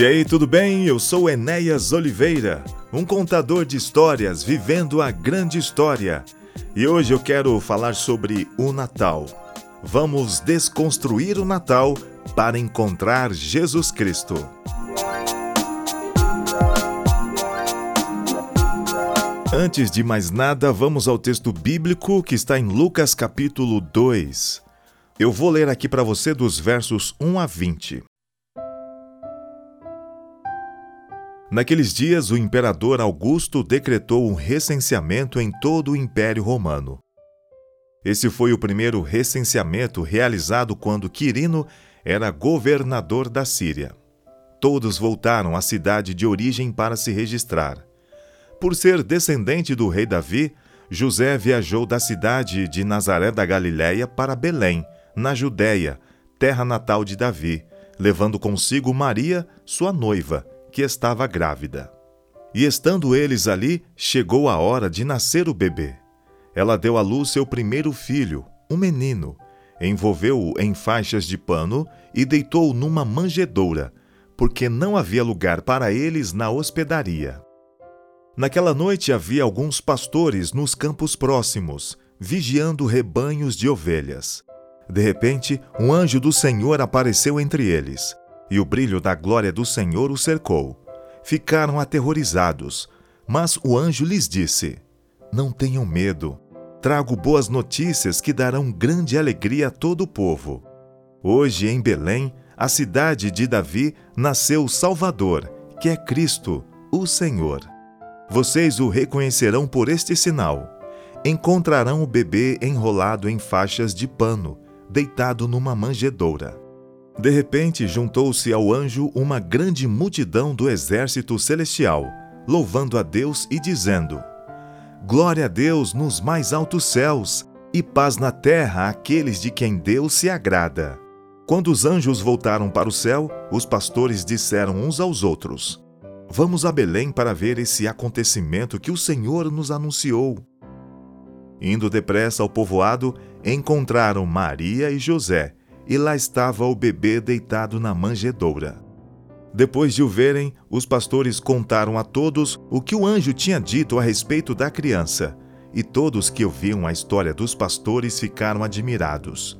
E aí, tudo bem? Eu sou Enéas Oliveira, um contador de histórias vivendo a grande história. E hoje eu quero falar sobre o Natal. Vamos desconstruir o Natal para encontrar Jesus Cristo. Antes de mais nada, vamos ao texto bíblico que está em Lucas capítulo 2. Eu vou ler aqui para você dos versos 1 a 20. Naqueles dias, o imperador Augusto decretou um recenseamento em todo o Império Romano. Esse foi o primeiro recenseamento realizado quando Quirino era governador da Síria. Todos voltaram à cidade de origem para se registrar. Por ser descendente do rei Davi, José viajou da cidade de Nazaré da Galiléia para Belém, na Judéia, terra natal de Davi, levando consigo Maria, sua noiva, que estava grávida. E estando eles ali, chegou a hora de nascer o bebê. Ela deu à luz seu primeiro filho, um menino, envolveu-o em faixas de pano e deitou-o numa manjedoura, porque não havia lugar para eles na hospedaria. Naquela noite havia alguns pastores nos campos próximos, vigiando rebanhos de ovelhas. De repente, um anjo do Senhor apareceu entre eles e o brilho da glória do Senhor o cercou. Ficaram aterrorizados, mas o anjo lhes disse: Não tenham medo. Trago boas notícias que darão grande alegria a todo o povo. Hoje, em Belém, a cidade de Davi, nasceu o Salvador, que é Cristo, o Senhor. Vocês o reconhecerão por este sinal. Encontrarão o bebê enrolado em faixas de pano, deitado numa manjedoura. De repente, juntou-se ao anjo uma grande multidão do exército celestial, louvando a Deus e dizendo: Glória a Deus nos mais altos céus e paz na terra àqueles de quem Deus se agrada. Quando os anjos voltaram para o céu, os pastores disseram uns aos outros: Vamos a Belém para ver esse acontecimento que o Senhor nos anunciou. Indo depressa ao povoado, encontraram Maria e José e lá estava o bebê deitado na manjedoura. Depois de o verem, os pastores contaram a todos o que o anjo tinha dito a respeito da criança, e todos que ouviam a história dos pastores ficaram admirados.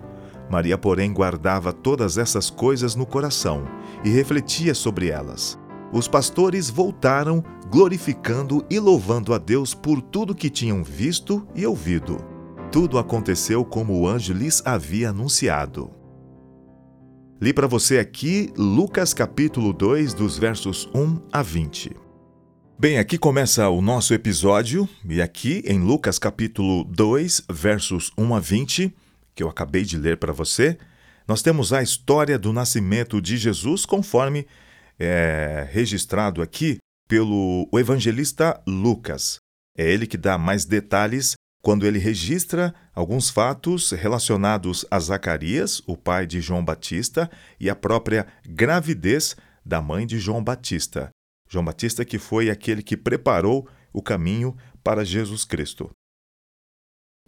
Maria, porém, guardava todas essas coisas no coração e refletia sobre elas. Os pastores voltaram, glorificando e louvando a Deus por tudo que tinham visto e ouvido. Tudo aconteceu como o anjo lhes havia anunciado. Li para você aqui Lucas capítulo 2, dos versos 1 a 20. Bem, aqui começa o nosso episódio, e aqui em Lucas capítulo 2, versos 1 a 20, que eu acabei de ler para você, nós temos a história do nascimento de Jesus, conforme é registrado aqui pelo evangelista Lucas. É ele que dá mais detalhes quando ele registra alguns fatos relacionados a Zacarias, o pai de João Batista, e a própria gravidez da mãe de João Batista. João Batista que foi aquele que preparou o caminho para Jesus Cristo.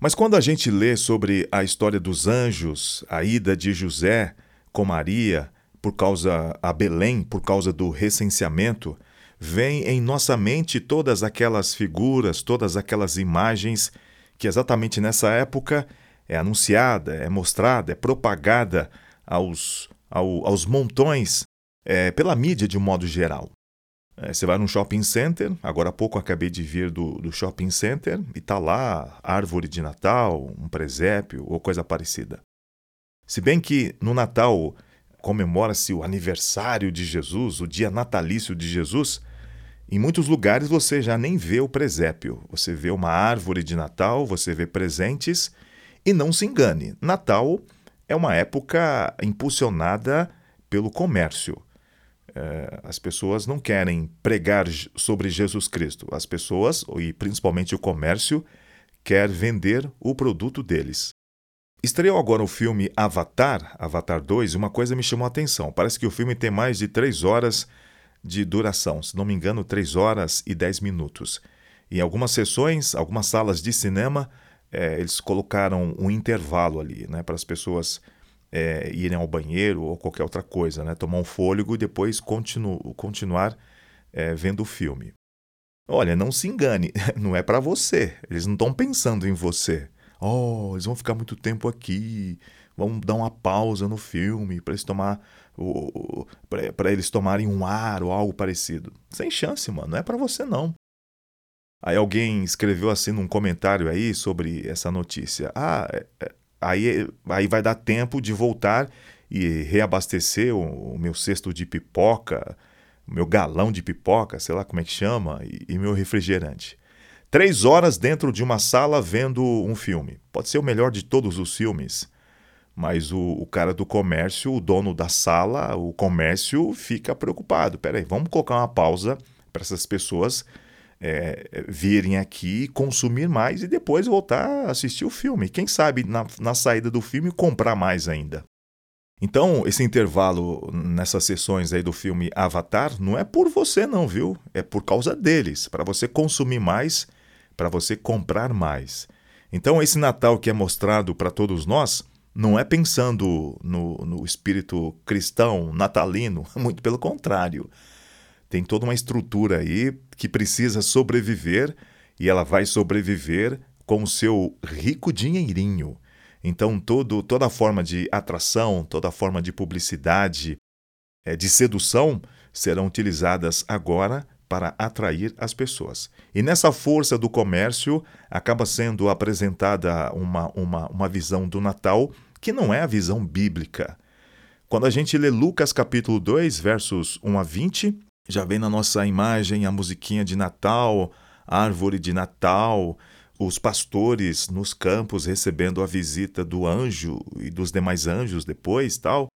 Mas quando a gente lê sobre a história dos anjos, a ida de José com Maria por causa a Belém, por causa do recenseamento, vem em nossa mente todas aquelas figuras, todas aquelas imagens que exatamente nessa época é anunciada, é mostrada, é propagada aos, ao, aos montões é, pela mídia de um modo geral. É, você vai num shopping center, agora há pouco acabei de vir do, do shopping center e está lá árvore de Natal, um presépio ou coisa parecida. Se bem que no Natal comemora-se o aniversário de Jesus, o dia natalício de Jesus, em muitos lugares você já nem vê o presépio. Você vê uma árvore de Natal, você vê presentes. E não se engane, Natal é uma época impulsionada pelo comércio. É, as pessoas não querem pregar sobre Jesus Cristo. As pessoas, e principalmente o comércio, quer vender o produto deles. Estreou agora o filme Avatar, Avatar 2, e uma coisa me chamou a atenção. Parece que o filme tem mais de três horas de duração, se não me engano, 3 horas e 10 minutos. Em algumas sessões, algumas salas de cinema, é, eles colocaram um intervalo ali, né, para as pessoas é, irem ao banheiro ou qualquer outra coisa, né? Tomar um fôlego e depois continu continuar é, vendo o filme. Olha, não se engane, não é para você. Eles não estão pensando em você. Oh, eles vão ficar muito tempo aqui. Vamos dar uma pausa no filme para eles tomar para eles tomarem um ar ou algo parecido. Sem chance, mano. Não é para você não. Aí alguém escreveu assim num comentário aí sobre essa notícia. Ah, é, é, aí, aí vai dar tempo de voltar e reabastecer o, o meu cesto de pipoca, o meu galão de pipoca, sei lá como é que chama, e, e meu refrigerante. Três horas dentro de uma sala vendo um filme. Pode ser o melhor de todos os filmes. Mas o, o, cara do comércio, o dono da sala, o comércio fica preocupado. Peraí, vamos colocar uma pausa para essas pessoas é, virem aqui, consumir mais e depois voltar a assistir o filme. Quem sabe na, na saída do filme comprar mais ainda. Então, esse intervalo nessas sessões aí do filme Avatar não é por você não, viu? É por causa deles, para você consumir mais, para você comprar mais. Então, esse Natal que é mostrado para todos nós não é pensando no, no espírito cristão natalino, muito pelo contrário tem toda uma estrutura aí que precisa sobreviver e ela vai sobreviver com o seu rico dinheirinho. Então, todo, toda forma de atração, toda forma de publicidade, é, de sedução, serão utilizadas agora para atrair as pessoas. E nessa força do comércio acaba sendo apresentada uma, uma, uma visão do Natal que não é a visão bíblica. Quando a gente lê Lucas capítulo 2, versos 1 a 20, já vem na nossa imagem a musiquinha de Natal, a árvore de Natal, os pastores nos campos recebendo a visita do anjo e dos demais anjos depois, tal.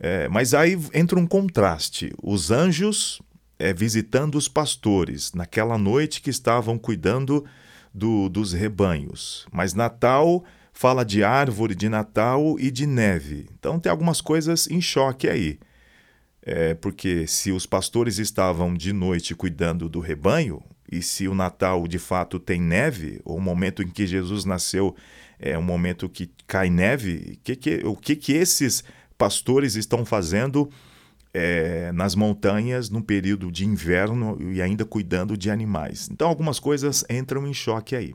É, mas aí entra um contraste. Os anjos é, visitando os pastores naquela noite que estavam cuidando do, dos rebanhos. Mas Natal fala de árvore de Natal e de neve. Então tem algumas coisas em choque aí. É, porque se os pastores estavam de noite cuidando do rebanho, e se o Natal de fato tem neve, ou o momento em que Jesus nasceu é um momento que cai neve, que que, o que, que esses pastores estão fazendo é, nas montanhas no período de inverno e ainda cuidando de animais? Então, algumas coisas entram em choque aí.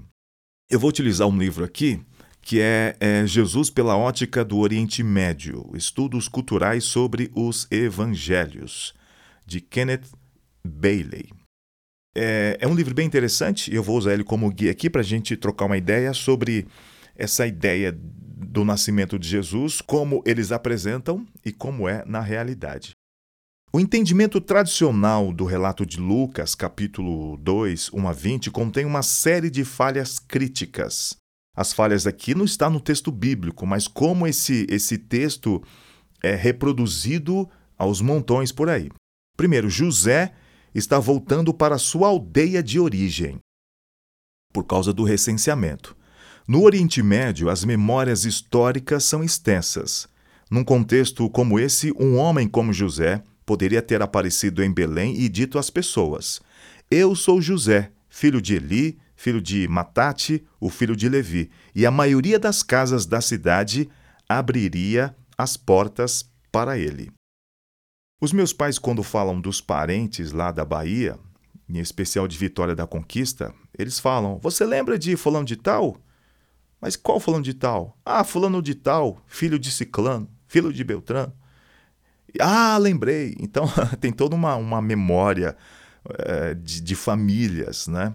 Eu vou utilizar um livro aqui que é, é, Jesus pela ótica do Oriente Médio, estudos culturais sobre os evangelhos, de Kenneth Bailey. É, é um livro bem interessante, eu vou usar ele como guia aqui para a gente trocar uma ideia sobre essa ideia do nascimento de Jesus, como eles apresentam e como é na realidade. O entendimento tradicional do relato de Lucas, capítulo 2, 1 a 20, contém uma série de falhas críticas as falhas aqui não está no texto bíblico, mas como esse, esse texto é reproduzido aos montões por aí. Primeiro, José está voltando para sua aldeia de origem, por causa do recenseamento. No Oriente Médio, as memórias históricas são extensas. Num contexto como esse, um homem como José poderia ter aparecido em Belém e dito às pessoas: Eu sou José, filho de Eli, filho de Matate, o filho de Levi, e a maioria das casas da cidade abriria as portas para ele. Os meus pais, quando falam dos parentes lá da Bahia, em especial de Vitória da Conquista, eles falam: Você lembra de Fulano de Tal? Mas qual Fulano de Tal? Ah, Fulano de Tal, filho de Ciclano, filho de Beltrano. Ah, lembrei. Então tem toda uma, uma memória é, de, de famílias, né?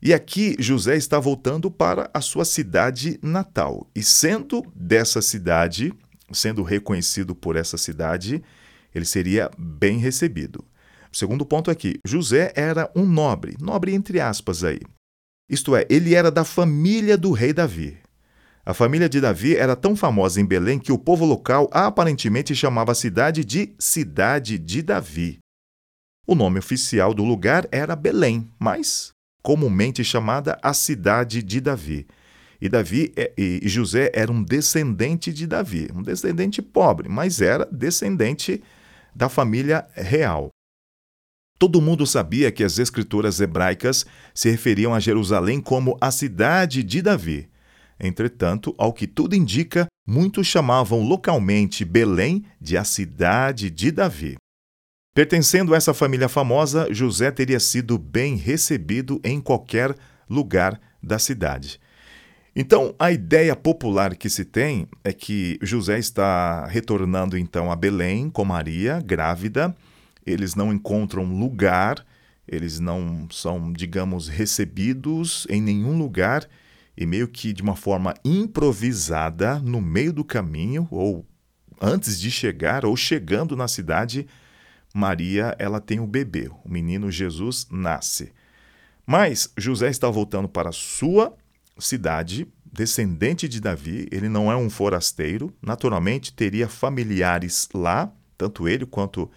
E aqui José está voltando para a sua cidade natal. E sendo dessa cidade, sendo reconhecido por essa cidade, ele seria bem recebido. O segundo ponto aqui: José era um nobre, nobre entre aspas aí. Isto é, ele era da família do rei Davi. A família de Davi era tão famosa em Belém que o povo local aparentemente chamava a cidade de Cidade de Davi. O nome oficial do lugar era Belém, mas comumente chamada a cidade de Davi. E Davi é, e José era um descendente de Davi, um descendente pobre, mas era descendente da família real. Todo mundo sabia que as escrituras hebraicas se referiam a Jerusalém como a cidade de Davi. Entretanto, ao que tudo indica, muitos chamavam localmente Belém de a cidade de Davi. Pertencendo a essa família famosa, José teria sido bem recebido em qualquer lugar da cidade. Então, a ideia popular que se tem é que José está retornando então a Belém com Maria, grávida. Eles não encontram lugar, eles não são, digamos, recebidos em nenhum lugar e meio que de uma forma improvisada, no meio do caminho ou antes de chegar ou chegando na cidade, Maria, ela tem o um bebê, o menino Jesus nasce. Mas José está voltando para sua cidade, descendente de Davi, ele não é um forasteiro, naturalmente teria familiares lá, tanto ele quanto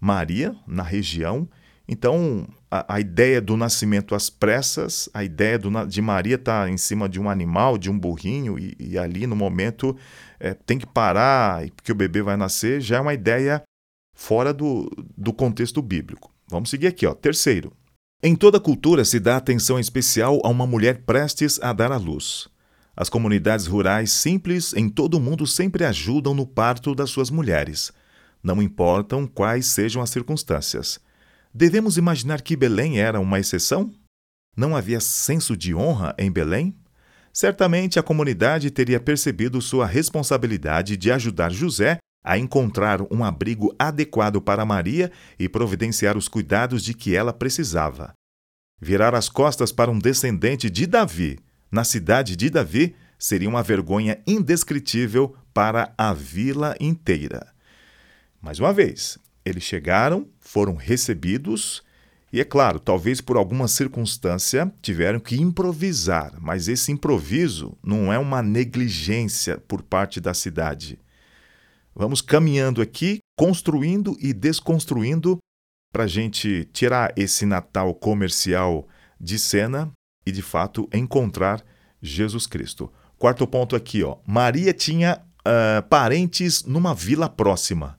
Maria, na região, então, a, a, ideia do nascimento às pressas, a ideia do, de Maria estar tá em cima de um animal, de um burrinho, e, e ali no momento é, tem que parar porque o bebê vai nascer, já é uma ideia fora do, do contexto bíblico. Vamos seguir aqui, ó. Terceiro. Em toda cultura se dá atenção especial a uma mulher prestes a dar à luz. As comunidades rurais simples em todo o mundo sempre ajudam no parto das suas mulheres. Não importam quais sejam as circunstâncias. Devemos imaginar que Belém era uma exceção? Não havia senso de honra em Belém? Certamente a comunidade teria percebido sua responsabilidade de ajudar José a encontrar um abrigo adequado para Maria e providenciar os cuidados de que ela precisava. Virar as costas para um descendente de Davi, na cidade de Davi, seria uma vergonha indescritível para a vila inteira. Mais uma vez, eles chegaram, foram recebidos e, é claro, talvez por alguma circunstância tiveram que improvisar, mas esse improviso não é uma negligência por parte da cidade. Vamos caminhando aqui, construindo e desconstruindo para a gente tirar esse Natal comercial de cena e, de fato, encontrar Jesus Cristo. Quarto ponto aqui, ó. Maria tinha uh, parentes numa vila próxima.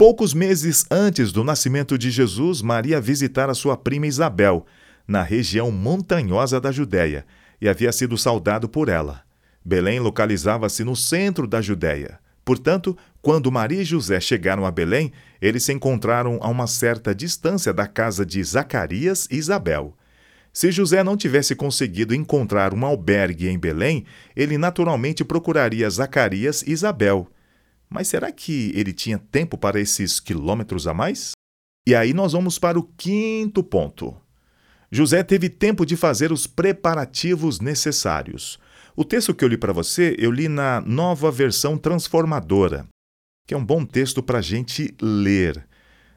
Poucos meses antes do nascimento de Jesus, Maria visitara sua prima Isabel, na região montanhosa da Judéia, e havia sido saudado por ela. Belém localizava-se no centro da Judéia. Portanto, quando Maria e José chegaram a Belém, eles se encontraram a uma certa distância da casa de Zacarias e Isabel. Se José não tivesse conseguido encontrar um albergue em Belém, ele naturalmente procuraria Zacarias e Isabel. Mas será que ele tinha tempo para esses quilômetros a mais? E aí nós vamos para o quinto ponto. José teve tempo de fazer os preparativos necessários. O texto que eu li para você, eu li na nova versão transformadora, que é um bom texto para a gente ler.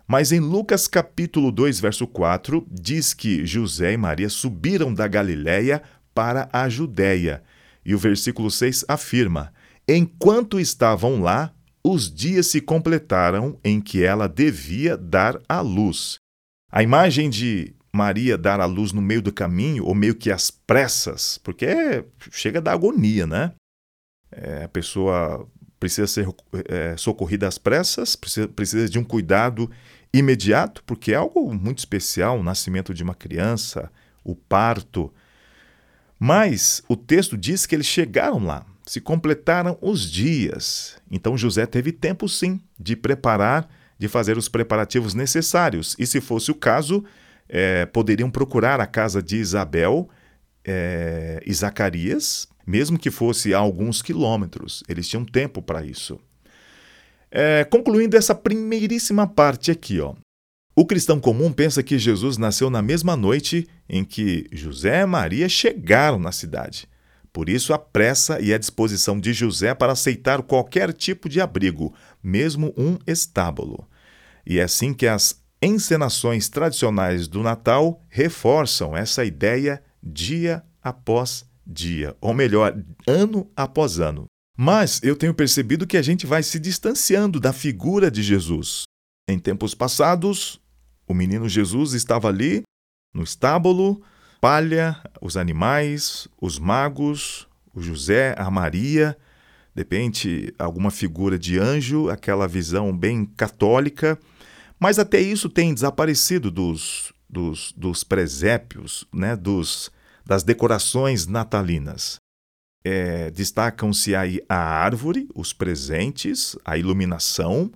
Mas em Lucas capítulo 2, verso 4, diz que José e Maria subiram da Galiléia para a Judéia. E o versículo 6 afirma: Enquanto estavam lá, os dias se completaram em que ela devia dar à luz. A imagem de Maria dar à luz no meio do caminho, ou meio que às pressas, porque é, chega da agonia, né? É, a pessoa precisa ser é, socorrida às pressas, precisa, precisa de um cuidado imediato, porque é algo muito especial o nascimento de uma criança, o parto. Mas o texto diz que eles chegaram lá, se completaram os dias. Então José teve tempo, sim, de preparar, de fazer os preparativos necessários. E se fosse o caso, é, poderiam procurar a casa de Isabel é, e Zacarias, mesmo que fosse a alguns quilômetros. Eles tinham tempo para isso. É, concluindo essa primeiríssima parte aqui, ó. O cristão comum pensa que Jesus nasceu na mesma noite em que José e Maria chegaram na cidade. Por isso, a pressa e a disposição de José para aceitar qualquer tipo de abrigo, mesmo um estábulo. E é assim que as encenações tradicionais do Natal reforçam essa ideia dia após dia, ou melhor, ano após ano. Mas eu tenho percebido que a gente vai se distanciando da figura de Jesus. Em tempos passados, o menino Jesus estava ali, no estábulo, palha, os animais, os magos, o José, a Maria, de repente alguma figura de anjo, aquela visão bem católica, mas até isso tem desaparecido dos, dos, dos presépios, né, dos, das decorações natalinas. é, destacam-se aí a árvore, os presentes, a iluminação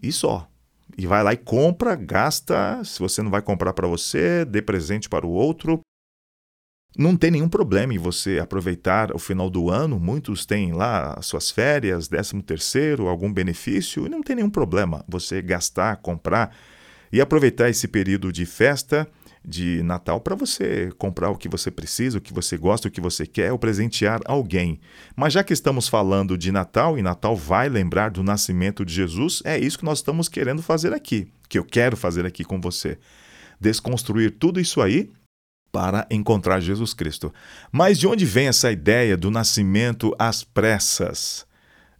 e só. E vai lá e compra, gasta. Se você não vai comprar para você, dê presente para o outro. Não tem nenhum problema em você aproveitar o final do ano. Muitos têm lá as suas férias, 13 terceiro, algum benefício. E não tem nenhum problema você gastar, comprar e aproveitar esse período de festa de Natal para você comprar o que você precisa, o que você gosta, o que você quer, ou presentear alguém. Mas já que estamos falando de Natal e Natal vai lembrar do nascimento de Jesus, é isso que nós estamos querendo fazer aqui, que eu quero fazer aqui com você. Desconstruir tudo isso aí para encontrar Jesus Cristo. Mas de onde vem essa ideia do nascimento às pressas?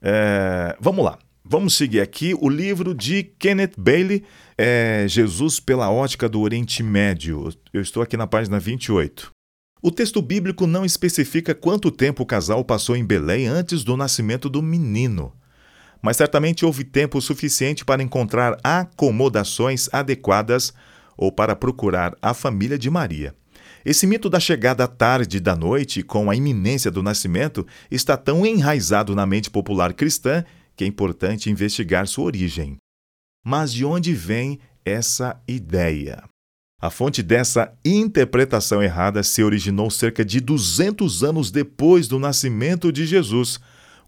É, vamos lá. Vamos seguir aqui o livro de Kenneth Bailey, é, Jesus pela ótica do Oriente Médio. Eu estou aqui na página 28. O texto bíblico não especifica quanto tempo o casal passou em Belém antes do nascimento do menino. Mas certamente houve tempo suficiente para encontrar acomodações adequadas ou para procurar a família de Maria. Esse mito da chegada à tarde da noite com a iminência do nascimento está tão enraizado na mente popular cristã que é importante investigar sua origem. Mas de onde vem essa ideia? A fonte dessa interpretação errada se originou cerca de 200 anos depois do nascimento de Jesus,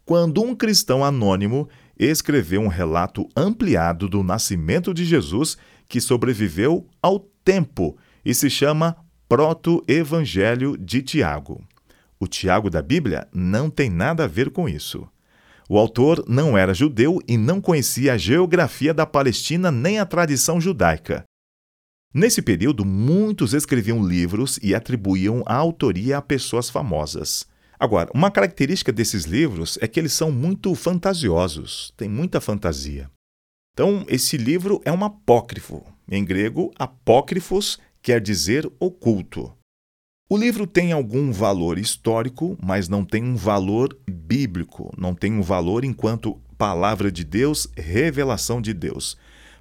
quando um cristão anônimo escreveu um relato ampliado do nascimento de Jesus que sobreviveu ao tempo e se chama Proto-Evangelho de Tiago. O Tiago da Bíblia não tem nada a ver com isso. O autor não era judeu e não conhecia a geografia da Palestina nem a tradição judaica. Nesse período, muitos escreviam livros e atribuíam a autoria a pessoas famosas. Agora, uma característica desses livros é que eles são muito fantasiosos, tem muita fantasia. Então, esse livro é um apócrifo. Em grego, apócrifos quer dizer oculto. O livro tem algum valor histórico, mas não tem um valor bíblico, não tem um valor enquanto palavra de Deus, revelação de Deus.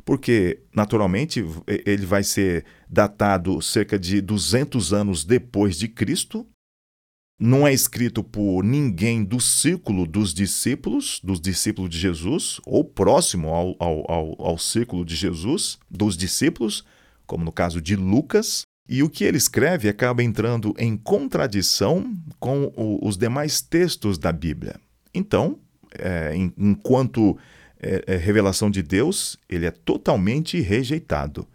Porque, naturalmente, ele vai ser datado cerca de 200 anos depois de Cristo. Não é escrito por ninguém do círculo dos discípulos, dos discípulos de Jesus, ou próximo ao, ao, ao, ao círculo de Jesus, dos discípulos, como no caso de Lucas. E o que ele escreve acaba entrando em contradição com o, os demais textos da Bíblia. Então, é, em, enquanto é, é, revelação de Deus, ele é totalmente rejeitado.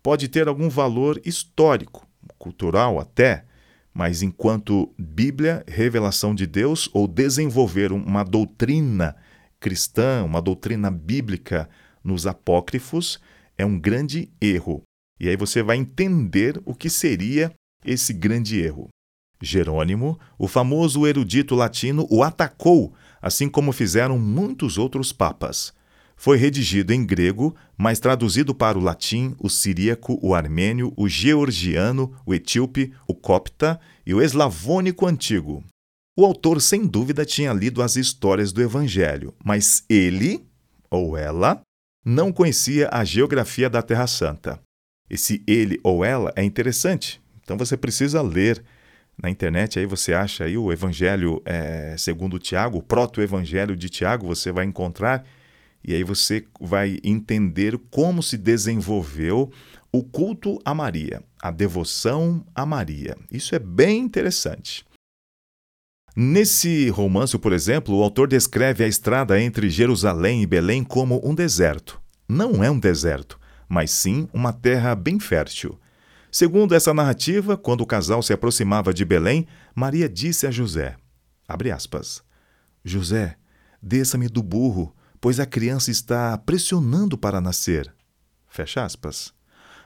Pode ter algum valor histórico, cultural até, mas enquanto Bíblia, revelação de Deus, ou desenvolver uma doutrina cristã, uma doutrina bíblica nos apócrifos, é um grande erro. E aí você vai entender o que seria esse grande erro. Jerônimo, o famoso erudito latino, o atacou, assim como fizeram muitos outros papas. Foi redigido em grego, mas traduzido para o latim, o siríaco, o armênio, o georgiano, o etíope, o copta e o eslavônico antigo. O autor, sem dúvida, tinha lido as histórias do Evangelho, mas ele, ou ela, não conhecia a geografia da Terra Santa. Esse ele ou ela é interessante. Então você precisa ler na internet, aí você acha aí o Evangelho é, segundo Tiago, o proto-evangelho de Tiago, você vai encontrar e aí você vai entender como se desenvolveu o culto a Maria, a devoção a Maria. Isso é bem interessante. Nesse romance, por exemplo, o autor descreve a estrada entre Jerusalém e Belém como um deserto. Não é um deserto mas sim uma terra bem fértil. Segundo essa narrativa, quando o casal se aproximava de Belém, Maria disse a José: aspas, José, desça-me do burro, pois a criança está pressionando para nascer. Fecha aspas.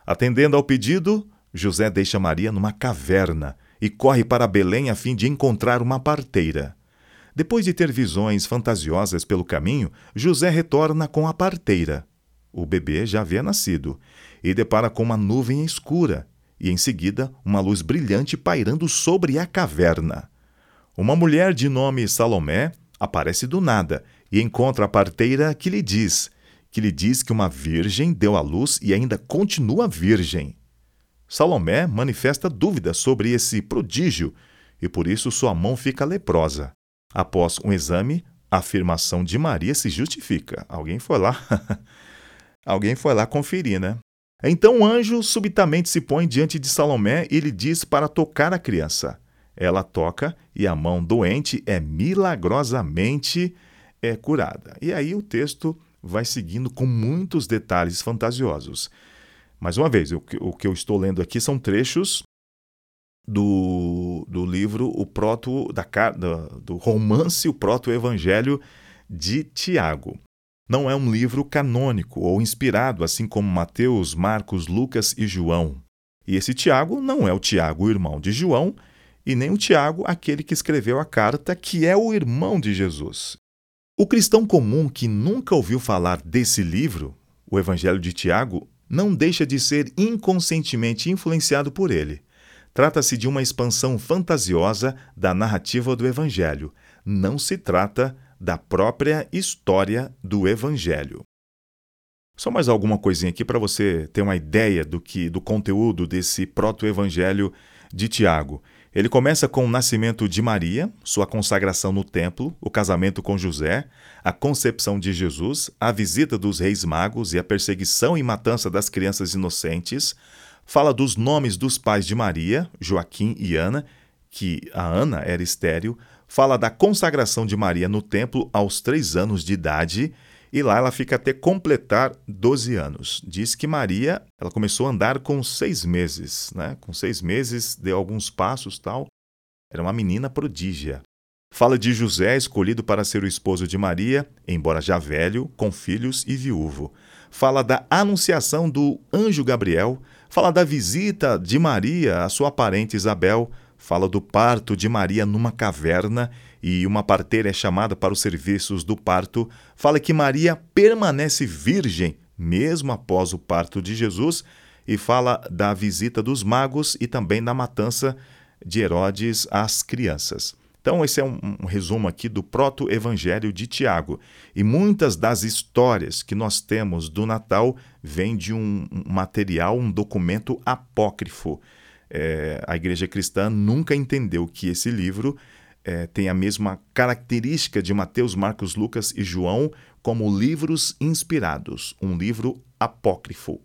Atendendo ao pedido, José deixa Maria numa caverna e corre para Belém a fim de encontrar uma parteira. Depois de ter visões fantasiosas pelo caminho, José retorna com a parteira. O bebê já havia nascido e depara com uma nuvem escura e, em seguida, uma luz brilhante pairando sobre a caverna. Uma mulher de nome Salomé aparece do nada e encontra a parteira que lhe diz que lhe diz que uma virgem deu à luz e ainda continua virgem. Salomé manifesta dúvidas sobre esse prodígio e por isso sua mão fica leprosa. Após um exame, a afirmação de Maria se justifica. Alguém foi lá. Alguém foi lá conferir, né? Então o anjo subitamente se põe diante de Salomé e lhe diz para tocar a criança. Ela toca e a mão doente é milagrosamente é, curada. E aí o texto vai seguindo com muitos detalhes fantasiosos. Mais uma vez, o que, o que eu estou lendo aqui são trechos do, do livro o proto da, do romance o proto evangelho de Tiago. Não é um livro canônico ou inspirado, assim como Mateus, Marcos, Lucas e João. E esse Tiago não é o Tiago, irmão de João, e nem o Tiago, aquele que escreveu a carta, que é o irmão de Jesus. O cristão comum que nunca ouviu falar desse livro, o Evangelho de Tiago, não deixa de ser inconscientemente influenciado por ele. Trata-se de uma expansão fantasiosa da narrativa do Evangelho. Não se trata da própria história do Evangelho. Só mais alguma coisinha aqui para você ter uma ideia do que do conteúdo desse proto-evangelho de Tiago. Ele começa com o nascimento de Maria, sua consagração no templo, o casamento com José, a concepção de Jesus, a visita dos reis magos e a perseguição e matança das crianças inocentes, fala dos nomes dos pais de Maria, Joaquim e Ana, que a Ana era estéril, fala da consagração de Maria no templo aos três anos de idade, e lá ela fica até completar 12 anos. Diz que Maria ela começou a andar com seis meses, né? com seis meses, deu alguns passos tal. Era uma menina prodígia. Fala de José, escolhido para ser o esposo de Maria, embora já velho, com filhos e viúvo. Fala da anunciação do anjo Gabriel, fala da visita de Maria à sua parente Isabel, fala do parto de Maria numa caverna e uma parteira é chamada para os serviços do parto, fala que Maria permanece virgem mesmo após o parto de Jesus e fala da visita dos magos e também da matança de Herodes às crianças. Então, esse é um, um resumo aqui do proto-evangelho de Tiago. E muitas das histórias que nós temos do Natal vêm de um, material, um documento apócrifo. É, a igreja cristã nunca entendeu que esse livro é, tem a mesma característica de Mateus, Marcos, Lucas e João como livros inspirados, um livro apócrifo.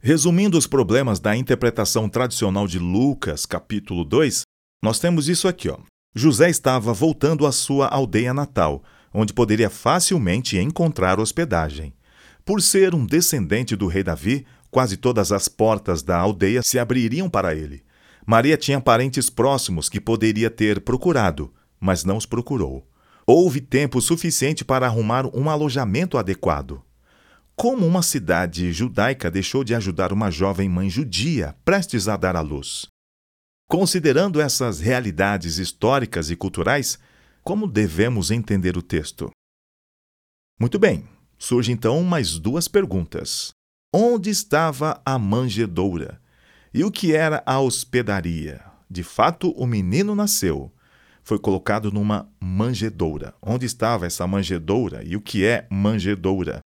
Resumindo os problemas da interpretação tradicional de Lucas, capítulo 2, nós temos isso aqui, ó. José estava voltando à sua aldeia natal, onde poderia facilmente encontrar hospedagem. Por ser um descendente do rei Davi, quase todas as portas da aldeia se abririam para ele. Maria tinha parentes próximos que poderia ter procurado, mas não os procurou. Houve tempo suficiente para arrumar um alojamento adequado. Como uma cidade judaica deixou de ajudar uma jovem mãe judia prestes a dar à luz? Considerando essas realidades históricas e culturais, como devemos entender o texto? Muito bem, surgem então mais duas perguntas. Onde estava a manjedoura? E o que era a hospedaria? De fato, o menino nasceu. Foi colocado numa manjedoura. Onde estava essa manjedoura e o que é manjedoura?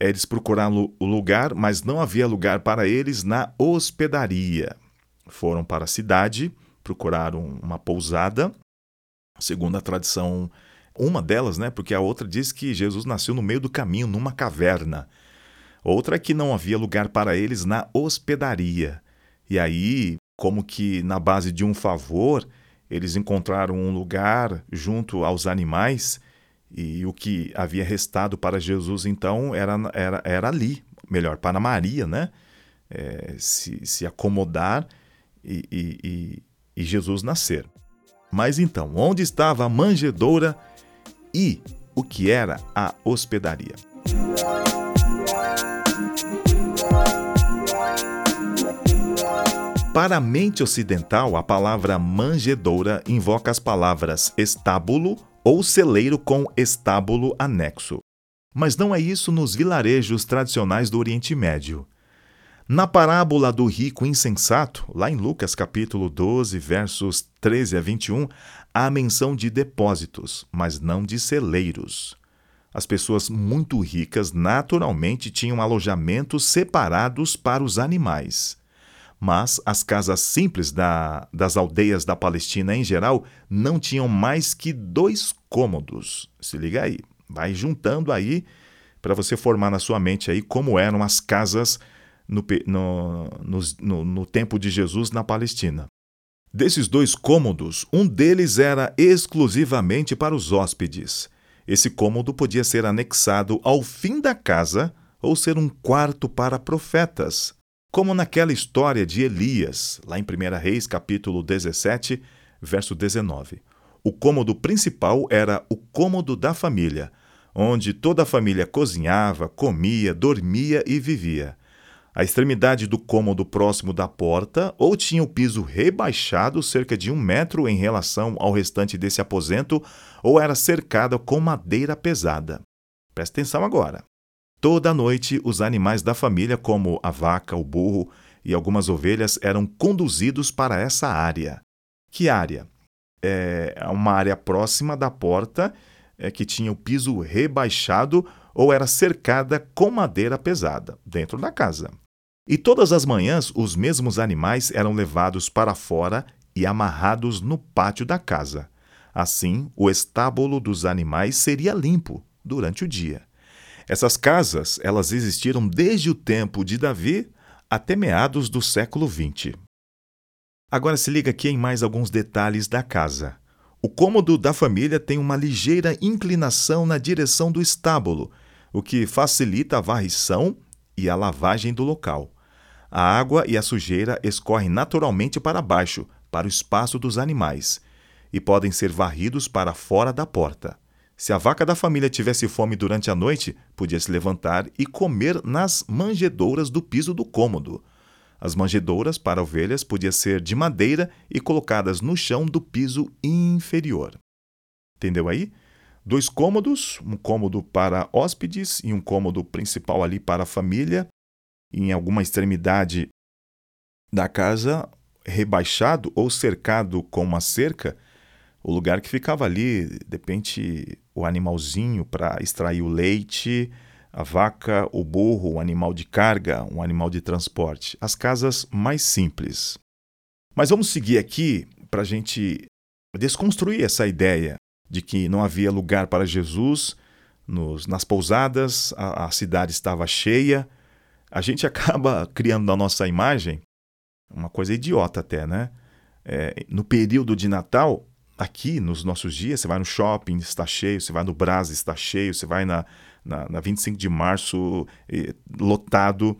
Eles procuraram o lugar, mas não havia lugar para eles na hospedaria foram para a cidade, procuraram uma pousada, segundo a tradição, uma delas, né, porque a outra diz que Jesus nasceu no meio do caminho, numa caverna. Outra é que não havia lugar para eles na hospedaria. E aí, como que na base de um favor, eles encontraram um lugar junto aos animais e o que havia restado para Jesus então era, era, era ali, melhor, para Maria, né? É, se, se acomodar e, e, e Jesus nascer. Mas então, onde estava a manjedoura e o que era a hospedaria? Para a mente ocidental, a palavra manjedoura invoca as palavras estábulo ou celeiro com estábulo anexo. Mas não é isso nos vilarejos tradicionais do Oriente Médio. Na parábola do rico insensato, lá em Lucas capítulo 12, versos 13 a 21, há menção de depósitos, mas não de celeiros. As pessoas muito ricas naturalmente tinham alojamentos separados para os animais. Mas as casas simples da, das aldeias da Palestina em geral não tinham mais que dois cômodos. Se liga aí, vai juntando aí para você formar na sua mente aí como eram as casas no, no, no, no tempo de Jesus na Palestina. Desses dois cômodos, um deles era exclusivamente para os hóspedes. Esse cômodo podia ser anexado ao fim da casa ou ser um quarto para profetas, como naquela história de Elias, lá em 1 Reis, capítulo 17, verso 19. O cômodo principal era o cômodo da família, onde toda a família cozinhava, comia, dormia e vivia. A extremidade do cômodo próximo da porta ou tinha o piso rebaixado cerca de um metro em relação ao restante desse aposento, ou era cercada com madeira pesada. Presta atenção agora. Toda noite, os animais da família, como a vaca, o burro e algumas ovelhas, eram conduzidos para essa área. Que área? É uma área próxima da porta é, que tinha o piso rebaixado ou era cercada com madeira pesada, dentro da casa. E todas as manhãs os mesmos animais eram levados para fora e amarrados no pátio da casa. Assim, o estábulo dos animais seria limpo durante o dia. Essas casas, elas existiram desde o tempo de Davi até meados do século XX. Agora se liga aqui em mais alguns detalhes da casa. O cômodo da família tem uma ligeira inclinação na direção do estábulo, o que facilita a varrição e a lavagem do local. A água e a sujeira escorrem naturalmente para baixo, para o espaço dos animais, e podem ser varridos para fora da porta. Se a vaca da família tivesse fome durante a noite, podia se levantar e comer nas manjedouras do piso do cômodo. As manjedouras para ovelhas podiam ser de madeira e colocadas no chão do piso inferior. Entendeu aí? Dois cômodos, um cômodo para hóspedes e um cômodo principal ali para a família, em alguma extremidade da casa, rebaixado ou cercado com uma cerca, o lugar que ficava ali, de repente, o animalzinho para extrair o leite, a vaca, o burro, um animal de carga, um animal de transporte. As casas mais simples. Mas vamos seguir aqui para a gente desconstruir essa ideia de que não havia lugar para Jesus nos, nas pousadas, a, a cidade estava cheia. A gente acaba criando na nossa imagem uma coisa idiota até, né? É, no período de Natal, aqui nos nossos dias, você vai no shopping, está cheio, você vai no Brás, está cheio, você vai na, na, na 25 de março, lotado.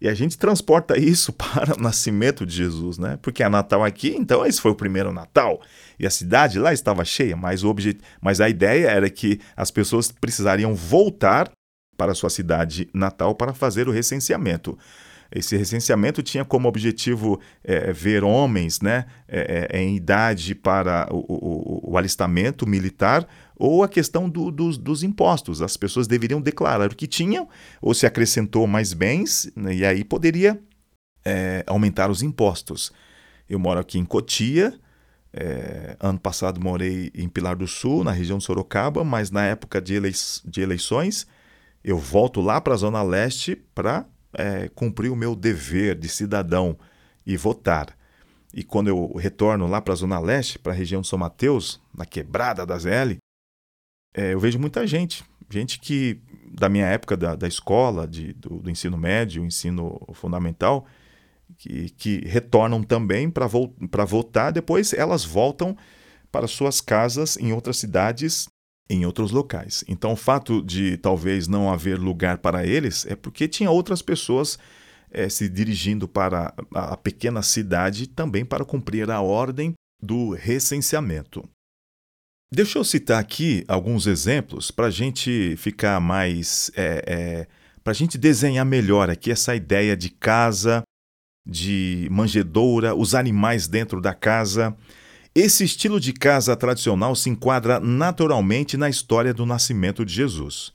E a gente transporta isso para o nascimento de Jesus, né? Porque é Natal aqui, então esse foi o primeiro Natal. E a cidade lá estava cheia, mas, o objet... mas a ideia era que as pessoas precisariam voltar para a sua cidade natal para fazer o recenseamento. Esse recenseamento tinha como objetivo é, ver homens né, é, é, em idade para o, o, o, alistamento militar ou a questão do, dos, dos, impostos. As pessoas deveriam declarar o que tinham ou se acrescentou mais bens né, e aí poderia é, aumentar os impostos. Eu moro aqui em Cotia. É, ano passado morei em Pilar do Sul, na região de Sorocaba, mas na época de, de eleições eu volto lá para a Zona Leste para é, cumprir o meu dever de cidadão e votar. E quando eu retorno lá para a Zona Leste, para a região de São Mateus, na quebrada da ZL, é, eu vejo muita gente. Gente que, da minha época da, da escola, de, do, do ensino médio, ensino fundamental, que, que retornam também para vo votar, depois elas voltam para suas casas em outras cidades em outros locais. Então, o fato de talvez não haver lugar para eles é porque tinha outras pessoas é, se dirigindo para a pequena cidade também para cumprir a ordem do recenseamento. Deixa eu citar aqui alguns exemplos para a gente ficar mais. É, é, para a gente desenhar melhor aqui essa ideia de casa, de manjedoura, os animais dentro da casa. Esse estilo de casa tradicional se enquadra naturalmente na história do nascimento de Jesus.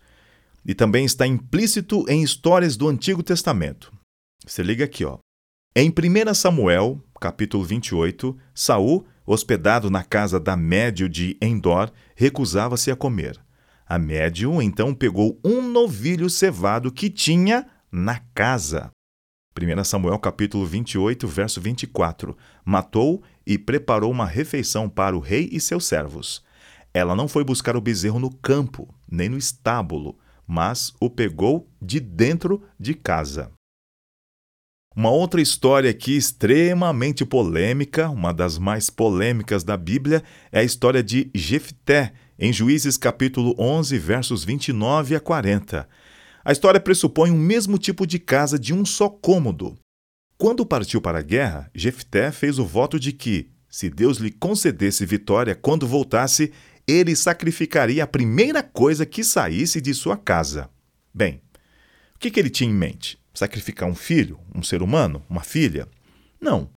E também está implícito em histórias do Antigo Testamento. Você liga aqui, ó. Em 1 Samuel, capítulo 28, Saul, hospedado na casa da médio de Endor, recusava-se a comer. A médium então pegou um novilho cevado que tinha na casa. 1 Samuel capítulo 28, verso 24. Matou e preparou uma refeição para o rei e seus servos. Ela não foi buscar o bezerro no campo, nem no estábulo, mas o pegou de dentro de casa. Uma outra história aqui extremamente polêmica, uma das mais polêmicas da Bíblia, é a história de Jefté, em Juízes capítulo 11, versos 29 a 40. A história pressupõe o mesmo tipo de casa de um só cômodo. Quando partiu para a guerra, Jefté fez o voto de que, se Deus lhe concedesse vitória quando voltasse, ele sacrificaria a primeira coisa que saísse de sua casa. Bem, o que, que ele tinha em mente? Sacrificar um filho, um ser humano, uma filha? Não.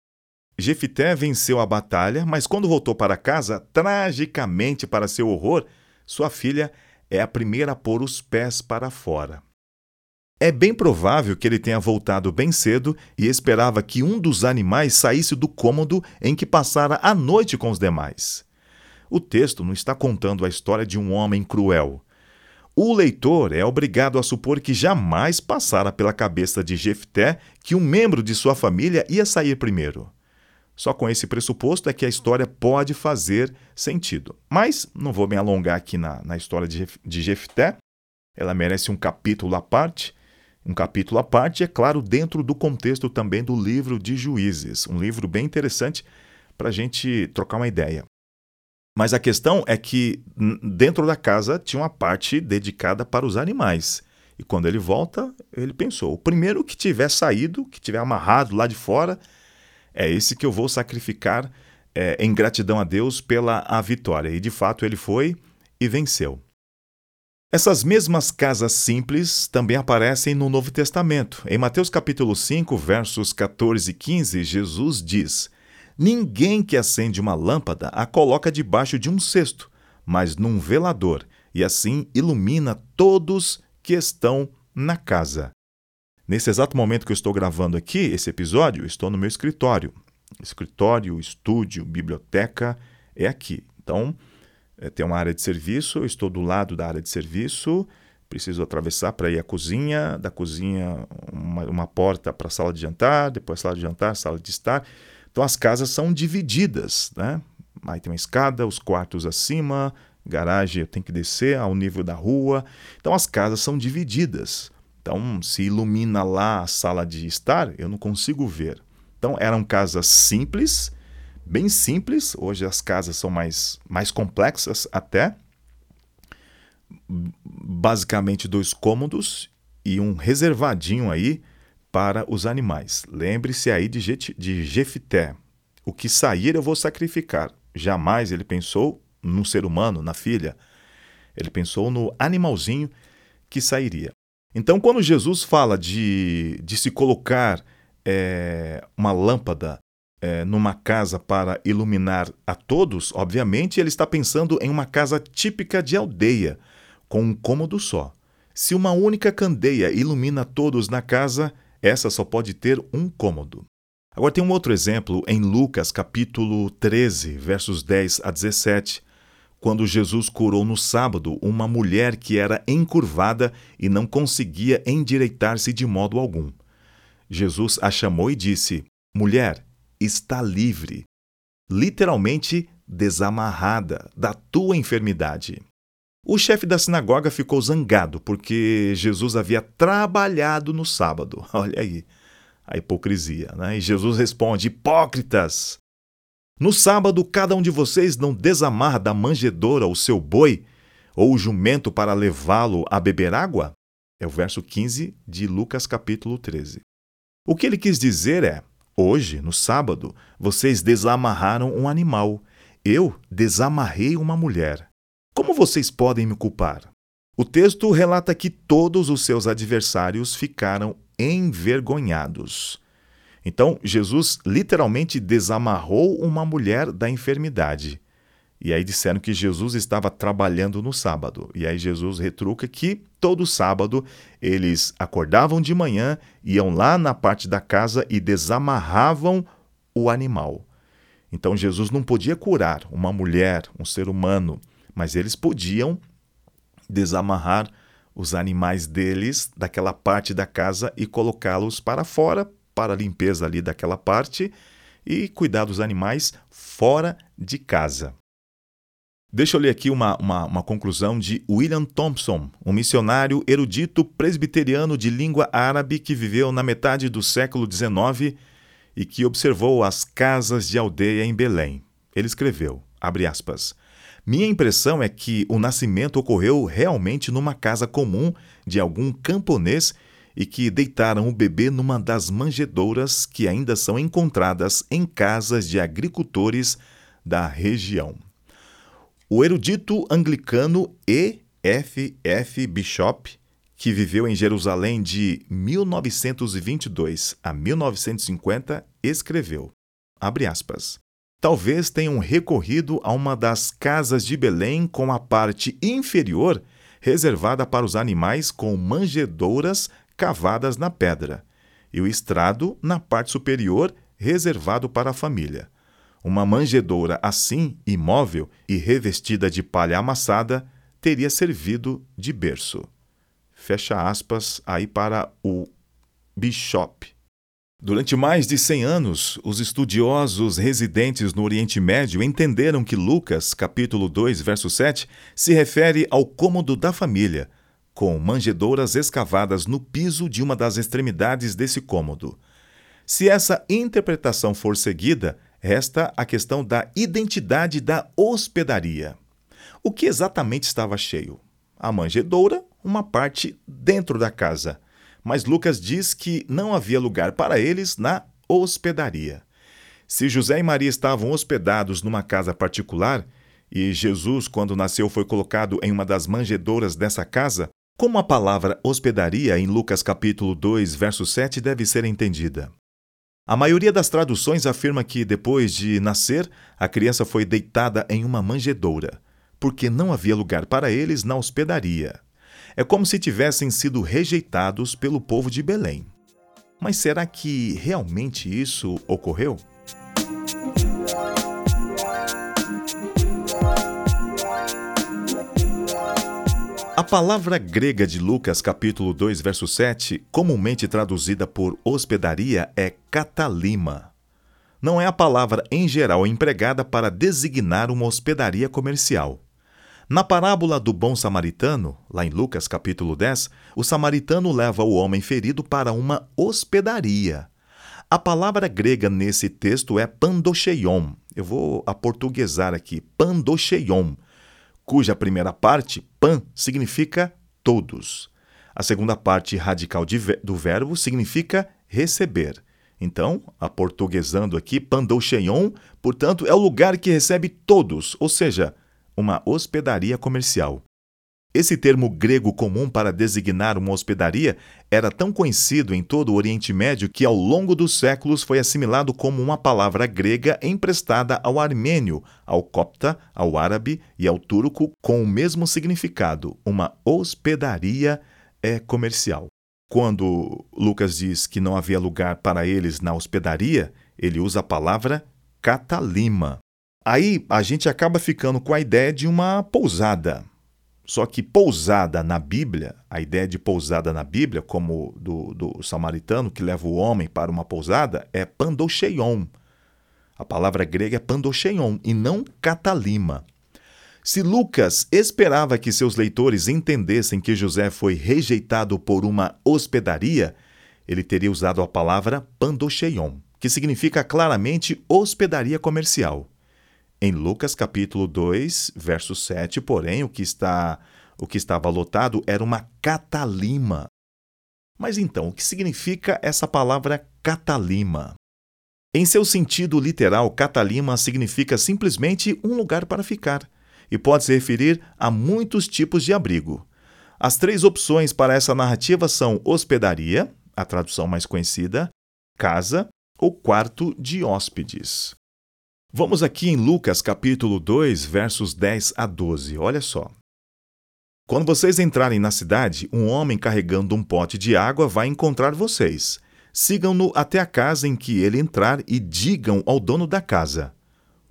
Jefité venceu a batalha, mas quando voltou para casa, tragicamente para seu horror, sua filha é a primeira a pôr os pés para fora. É bem provável que ele tenha voltado bem cedo e esperava que um dos animais saísse do cômodo em que passara a noite com os demais. O texto não está contando a história de um homem cruel. O leitor é obrigado a supor que jamais passara pela cabeça de Jefté que um membro de sua família ia sair primeiro. Só com esse pressuposto é que a história pode fazer sentido. Mas não vou me alongar aqui na, na história de, de Jefté. Ela merece um capítulo à parte um capítulo à parte, é claro, dentro do contexto também do livro de Juízes, um livro bem interessante para a gente trocar uma ideia. Mas a questão é que dentro da casa tinha uma parte dedicada para os animais. E quando ele volta, ele pensou: o primeiro que tiver saído, que tiver amarrado lá de fora, é esse que eu vou sacrificar é, em gratidão a Deus pela a vitória. E de fato ele foi e venceu. Essas mesmas casas simples também aparecem no Novo Testamento. Em Mateus capítulo 5, versos 14 e 15, Jesus diz: Ninguém que acende uma lâmpada a coloca debaixo de um cesto, mas num velador, e assim ilumina todos que estão na casa. Nesse exato momento que eu estou gravando aqui esse episódio, estou no meu escritório. Escritório, estúdio, biblioteca é aqui. Então, tem uma área de serviço, eu estou do lado da área de serviço, preciso atravessar para ir à cozinha, da cozinha uma, uma porta para a sala de jantar, depois sala de jantar, sala de estar. Então as casas são divididas, né? Aí tem uma escada, os quartos acima, garagem eu tenho que descer ao nível da rua. Então as casas são divididas. Então se ilumina lá a sala de estar, eu não consigo ver. Então eram casas simples, bem simples. Hoje as casas são mais, mais complexas até. Basicamente dois cômodos e um reservadinho aí para os animais. Lembre-se aí de, de Jefité. O que sair eu vou sacrificar. Jamais ele pensou no ser humano, na filha. Ele pensou no animalzinho que sairia. Então, quando Jesus fala de, de se colocar é, uma lâmpada é, numa casa para iluminar a todos, obviamente ele está pensando em uma casa típica de aldeia, com um cômodo só. Se uma única candeia ilumina todos na casa, essa só pode ter um cômodo. Agora tem um outro exemplo em Lucas capítulo 13, versos 10 a 17, quando Jesus curou no sábado uma mulher que era encurvada e não conseguia endireitar-se de modo algum. Jesus a chamou e disse: Mulher, está livre, literalmente desamarrada da tua enfermidade. O chefe da sinagoga ficou zangado porque Jesus havia trabalhado no sábado. Olha aí a hipocrisia, né? E Jesus responde: Hipócritas! No sábado, cada um de vocês não desamarra da manjedoura o seu boi ou o jumento para levá-lo a beber água? É o verso 15 de Lucas capítulo 13. O que ele quis dizer é: Hoje, no sábado, vocês desamarraram um animal. Eu desamarrei uma mulher. Como vocês podem me culpar? O texto relata que todos os seus adversários ficaram envergonhados. Então, Jesus literalmente desamarrou uma mulher da enfermidade. E aí disseram que Jesus estava trabalhando no sábado. E aí Jesus retruca que todo sábado eles acordavam de manhã, iam lá na parte da casa e desamarravam o animal. Então Jesus não podia curar uma mulher, um ser humano, mas eles podiam desamarrar os animais deles daquela parte da casa e colocá-los para fora para a limpeza ali daquela parte e cuidar dos animais fora de casa. Deixa eu ler aqui uma, uma, uma, conclusão de William Thompson, um missionário erudito presbiteriano de língua árabe que viveu na metade do século XIX e que observou as casas de aldeia em Belém. Ele escreveu, aspas, Minha impressão é que o nascimento ocorreu realmente numa casa comum de algum camponês e que deitaram o bebê numa das manjedouras que ainda são encontradas em casas de agricultores da região. O erudito anglicano E. F. F. Bishop, que viveu em Jerusalém de 1922 a 1950, escreveu, aspas, Talvez tenham recorrido a uma das casas de Belém com a parte inferior reservada para os animais com manjedouras cavadas na pedra, e o estrado na parte superior reservado para a família. Uma manjedoura assim, imóvel e revestida de palha amassada, teria servido de berço. Fecha aspas aí para o Bishop. Durante mais de 100 anos, os estudiosos residentes no Oriente Médio entenderam que Lucas, capítulo 2, verso 7, se refere ao cômodo da família, com manjedouras escavadas no piso de uma das extremidades desse cômodo. Se essa interpretação for seguida, resta a questão da identidade da hospedaria. O que exatamente estava cheio? A manjedoura, uma parte dentro da casa. Mas Lucas diz que não havia lugar para eles na hospedaria. Se José e Maria estavam hospedados numa casa particular, e Jesus, quando nasceu, foi colocado em uma das manjedouras dessa casa, como a palavra hospedaria em Lucas capítulo 2, verso 7 deve ser entendida? A maioria das traduções afirma que, depois de nascer, a criança foi deitada em uma manjedoura, porque não havia lugar para eles na hospedaria. É como se tivessem sido rejeitados pelo povo de Belém. Mas será que realmente isso ocorreu? A palavra grega de Lucas capítulo 2, verso 7, comumente traduzida por hospedaria, é catalima. Não é a palavra em geral empregada para designar uma hospedaria comercial. Na parábola do bom samaritano, lá em Lucas capítulo 10, o samaritano leva o homem ferido para uma hospedaria. A palavra grega nesse texto é pandocheion. Eu vou aportuguesar aqui, pandocheion cuja primeira parte, pan, significa todos. A segunda parte radical do verbo significa receber. Então, aportuguesando aqui, pandoucheion, portanto, é o lugar que recebe todos, ou seja, uma hospedaria comercial. Esse termo grego comum para designar uma hospedaria era tão conhecido em todo o Oriente Médio que, ao longo dos séculos, foi assimilado como uma palavra grega emprestada ao armênio, ao copta, ao árabe e ao turco com o mesmo significado, uma hospedaria é comercial. Quando Lucas diz que não havia lugar para eles na hospedaria, ele usa a palavra catalima. Aí a gente acaba ficando com a ideia de uma pousada, só que pousada na Bíblia, a ideia de pousada na Bíblia, como do, do samaritano que leva o homem para uma pousada, é pandocheion. A palavra grega é pandocheion e não catalima. Se Lucas esperava que seus leitores entendessem que José foi rejeitado por uma hospedaria, ele teria usado a palavra pandocheion, que significa claramente hospedaria comercial. Em Lucas capítulo 2, verso 7, porém, o que está o que estava lotado era uma catalima. Mas então, o que significa essa palavra catalima? Em seu sentido literal, catalima significa simplesmente um lugar para ficar e pode se referir a muitos tipos de abrigo. As três opções para essa narrativa são hospedaria, a tradução mais conhecida, casa ou quarto de hóspedes. Vamos aqui em Lucas capítulo 2, versos 10 a 12. Olha só. Quando vocês entrarem na cidade, um homem carregando um pote de água vai encontrar vocês. Sigam-no até a casa em que ele entrar e digam ao dono da casa: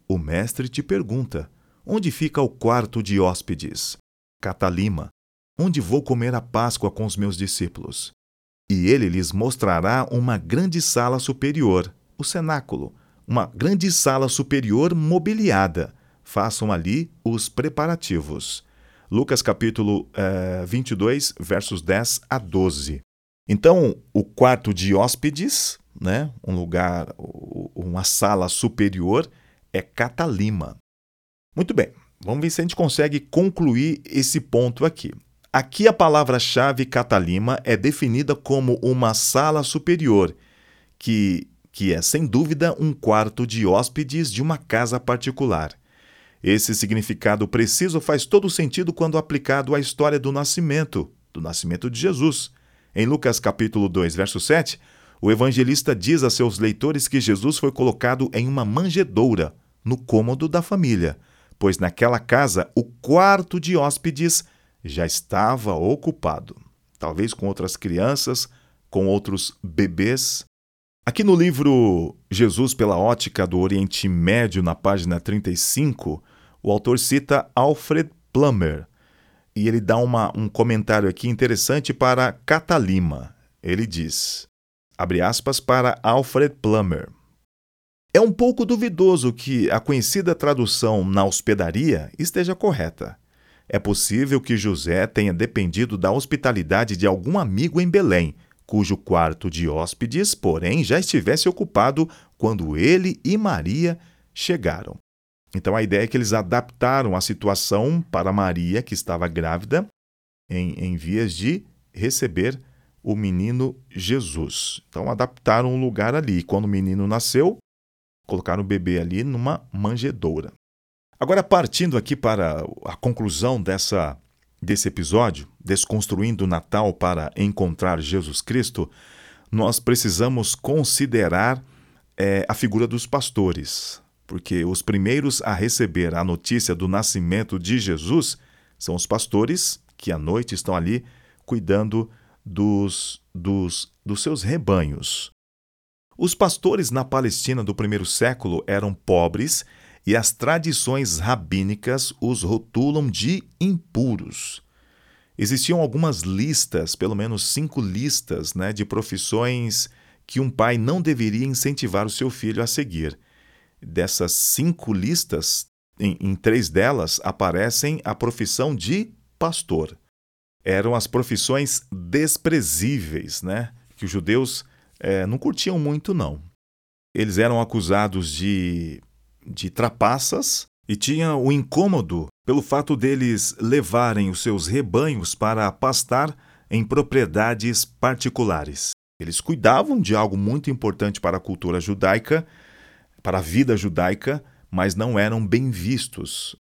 O mestre te pergunta: Onde fica o quarto de hóspedes? Catalima. Onde vou comer a Páscoa com os meus discípulos? e ele lhes mostrará uma grande sala superior, o cenáculo, uma grande sala superior mobiliada. Façam ali os preparativos. Lucas capítulo eh, 22, versos 10 a 12. Então, o quarto de hóspedes, né, um lugar, uma sala superior, é Catalima. Muito bem, vamos ver se a gente consegue concluir esse ponto aqui. Aqui a palavra-chave Catalima é definida como uma sala superior, que, que é, sem dúvida, um quarto de hóspedes de uma casa particular. Esse significado preciso faz todo sentido quando aplicado à história do nascimento, do nascimento de Jesus. Em Lucas capítulo 2, verso 7, o evangelista diz a seus leitores que Jesus foi colocado em uma manjedoura, no cômodo da família, pois naquela casa o quarto de hóspedes já estava ocupado, talvez com outras crianças, com outros bebês. Aqui no livro Jesus pela ótica do Oriente Médio, na página 35, o autor cita Alfred Plummer e ele dá uma, um comentário aqui interessante para Catalima. Ele diz, abre aspas para Alfred Plummer. É um pouco duvidoso que a conhecida tradução na hospedaria esteja correta. É possível que José tenha dependido da hospitalidade de algum amigo em Belém, cujo quarto de hóspedes, porém, já estivesse ocupado quando ele e Maria chegaram. Então a ideia é que eles adaptaram a situação para Maria, que estava grávida, em, em vias de receber o menino Jesus. Então adaptaram um lugar ali. Quando o menino nasceu, colocaram o bebê ali numa manjedoura. Agora, partindo aqui para a conclusão dessa, desse episódio, Desconstruindo o Natal para Encontrar Jesus Cristo, nós precisamos considerar é, a figura dos pastores, porque os primeiros a receber a notícia do nascimento de Jesus são os pastores que à noite estão ali cuidando dos, dos, dos seus rebanhos. Os pastores na Palestina do primeiro século eram pobres e as tradições rabínicas os rotulam de impuros. Existiam algumas listas, pelo menos cinco listas, né, de profissões que um pai não deveria incentivar o seu filho a seguir. Dessas cinco listas, em, em três delas aparecem a profissão de pastor. Eram as profissões desprezíveis, né, que os judeus é, não curtiam muito, não. Eles eram acusados de de trapaças e tinha o incômodo pelo fato deles levarem os seus rebanhos para pastar em propriedades particulares. Eles cuidavam de algo muito importante para a cultura judaica, para a vida judaica, mas não eram bem vistos,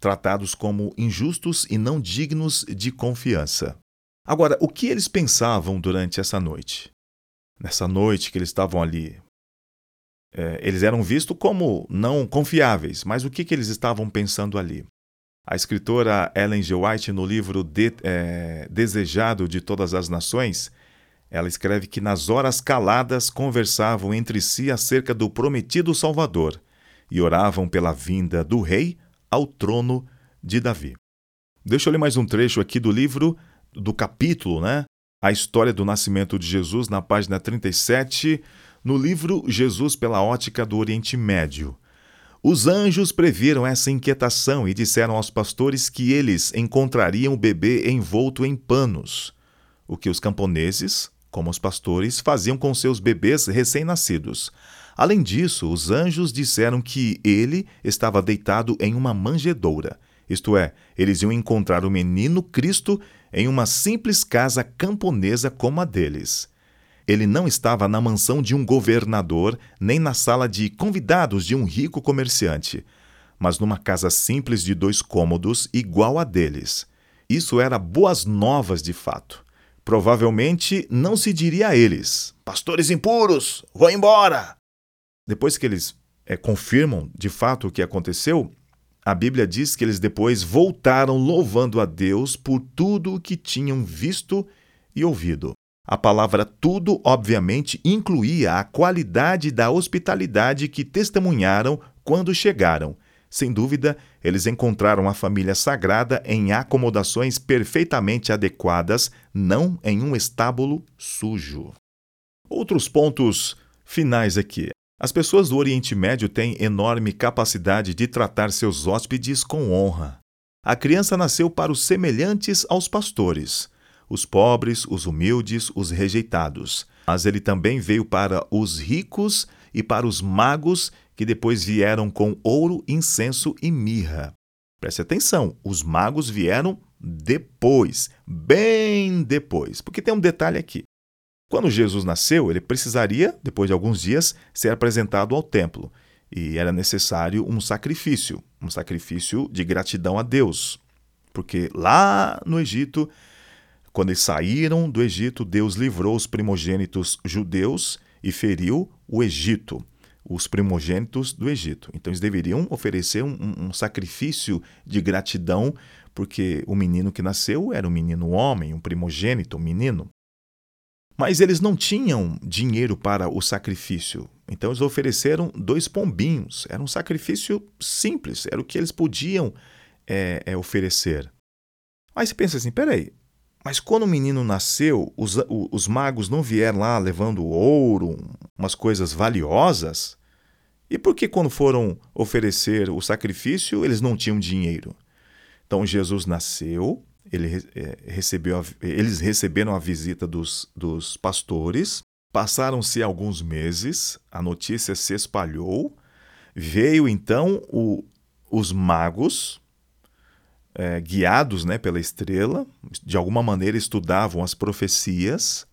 tratados como injustos e não dignos de confiança. Agora, o que eles pensavam durante essa noite? Nessa noite que eles estavam ali é, eles eram vistos como não confiáveis, mas o que, que eles estavam pensando ali? A escritora Ellen G. White, no livro de, é, Desejado de Todas as Nações, ela escreve que nas horas caladas conversavam entre si acerca do prometido Salvador e oravam pela vinda do rei ao trono de Davi. Deixa eu ler mais um trecho aqui do livro, do capítulo, né? A história do nascimento de Jesus, na página 37 no livro Jesus pela ótica do Oriente Médio. Os anjos previram essa inquietação e disseram aos pastores que eles encontrariam o bebê envolto em panos, o que os camponeses, como os pastores, faziam com seus bebês recém-nascidos. Além disso, os anjos disseram que ele estava deitado em uma manjedoura, isto é, eles iam encontrar o menino Cristo em uma simples casa camponesa como a deles. Ele não estava na mansão de um governador, nem na sala de convidados de um rico comerciante, mas numa casa simples de dois cômodos, igual a deles. Isso era boas novas de fato. Provavelmente não se diria a eles: Pastores impuros, vão embora! Depois que eles é, confirmam de fato o que aconteceu, a Bíblia diz que eles depois voltaram louvando a Deus por tudo o que tinham visto e ouvido. A palavra tudo, obviamente, incluía a qualidade da hospitalidade que testemunharam quando chegaram. Sem dúvida, eles encontraram a família sagrada em acomodações perfeitamente adequadas, não em um estábulo sujo. Outros pontos finais aqui. As pessoas do Oriente Médio têm enorme capacidade de tratar seus hóspedes com honra. A criança nasceu para os semelhantes aos pastores, os pobres, os humildes, os rejeitados. Mas ele também veio para os ricos e para os magos que depois vieram com ouro, incenso e mirra. Preste atenção, os magos vieram depois, bem depois, porque tem um detalhe aqui. Quando Jesus nasceu, ele precisaria, depois de alguns dias, ser apresentado ao templo. E era necessário um sacrifício, um sacrifício de gratidão a Deus. Porque lá no Egito, quando eles saíram do Egito, Deus livrou os primogênitos judeus e feriu o Egito, os primogênitos do Egito. Então eles deveriam oferecer um, um sacrifício de gratidão, porque o menino que nasceu era um menino homem, um primogênito, um menino. Mas eles não tinham dinheiro para o sacrifício. Então eles ofereceram dois pombinhos. Era um sacrifício simples, era o que eles podiam é, é, oferecer. Aí você pensa assim: peraí, mas quando o menino nasceu, os, os magos não vieram lá levando ouro, umas coisas valiosas? E por que, quando foram oferecer o sacrifício, eles não tinham dinheiro? Então Jesus nasceu, ele é, recebeu a, eles receberam a visita dos, dos pastores, passaram-se alguns meses, a notícia se espalhou, veio então o, os magos, é, guiados né, pela estrela, de alguma maneira estudavam as profecias,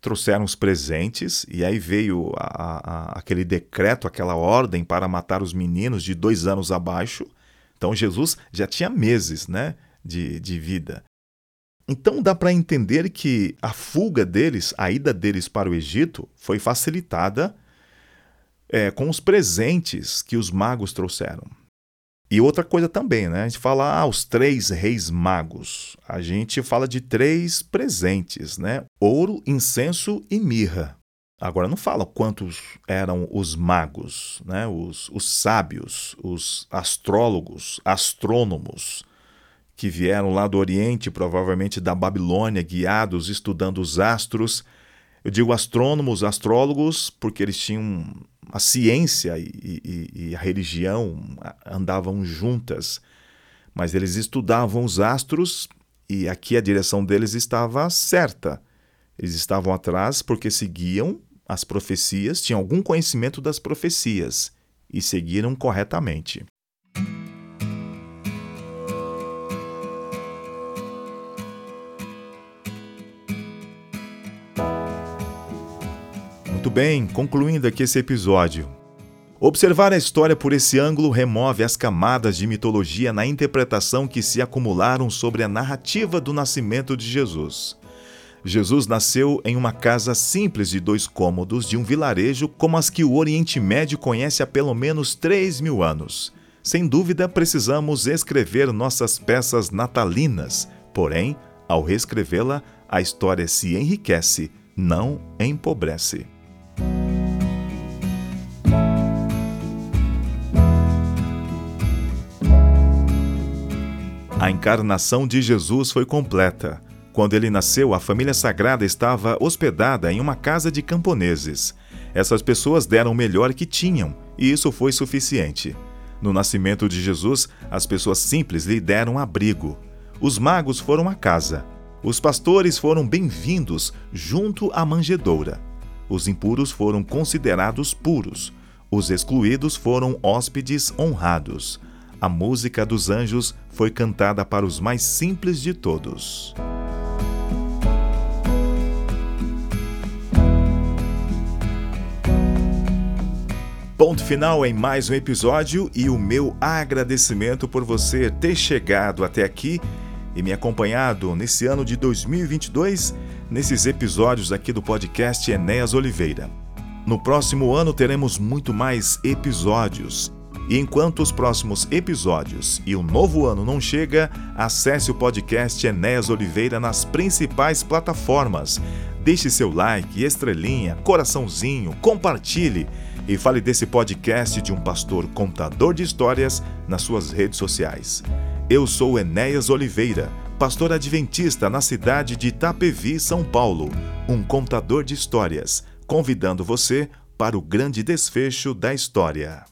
trouxeram os presentes, e aí veio a, a, aquele decreto, aquela ordem para matar os meninos de dois anos abaixo. Então Jesus já tinha meses né, de, de vida. Então dá para entender que a fuga deles, a ida deles para o Egito, foi facilitada é, com os presentes que os magos trouxeram. E outra coisa também, né? A gente fala ah, os três reis magos. A gente fala de três presentes, né? Ouro, incenso e mirra. Agora não fala quantos eram os magos, né? Os, os sábios, os astrólogos, astrônomos que vieram lá do Oriente, provavelmente da Babilônia, guiados, estudando os astros. Eu digo astrônomos, astrólogos, porque eles tinham a ciência e, e, e a religião andavam juntas, mas eles estudavam os astros e aqui a direção deles estava certa. Eles estavam atrás porque seguiam as profecias, tinham algum conhecimento das profecias e seguiram corretamente. Muito bem, concluindo aqui esse episódio. Observar a história por esse ângulo remove as camadas de mitologia na interpretação que se acumularam sobre a narrativa do nascimento de Jesus. Jesus nasceu em uma casa simples de dois cômodos de um vilarejo como as que o Oriente Médio conhece há pelo menos 3 mil anos. Sem dúvida, precisamos escrever nossas peças natalinas, porém, ao reescrevê-la, a história se enriquece, não empobrece. A encarnação de Jesus foi completa. Quando ele nasceu, a família sagrada estava hospedada em uma casa de camponeses. Essas pessoas deram o melhor que tinham, e isso foi suficiente. No nascimento de Jesus, as pessoas simples lhe deram abrigo. Os magos foram à casa. Os pastores foram bem-vindos junto à manjedoura. Os impuros foram considerados puros. Os excluídos foram hóspedes honrados a música dos anjos foi cantada para os mais simples de todos. Ponto final em mais um episódio e o meu agradecimento por você ter chegado até aqui e me acompanhado nesse ano de 2022 nesses episódios aqui do podcast Enéas Oliveira. No próximo ano teremos muito mais episódios e enquanto os próximos episódios e o novo ano não chega, acesse o podcast Enéas Oliveira nas principais plataformas. Deixe seu like, estrelinha, coraçãozinho, compartilhe e fale desse podcast de um pastor contador de histórias nas suas redes sociais. Eu sou Enéas Oliveira, pastor adventista na cidade de Itapevi, São Paulo, um contador de histórias, convidando você para o grande desfecho da história.